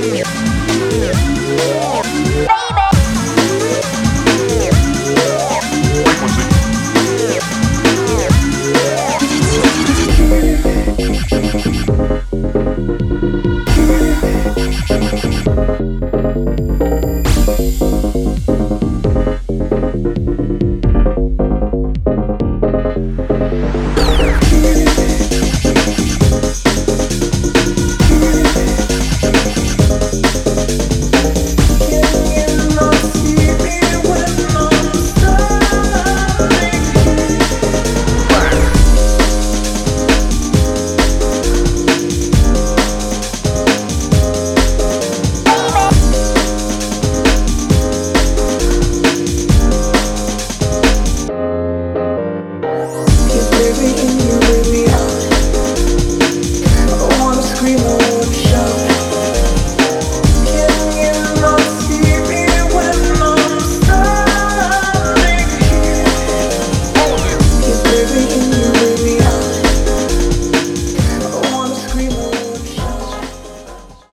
Baby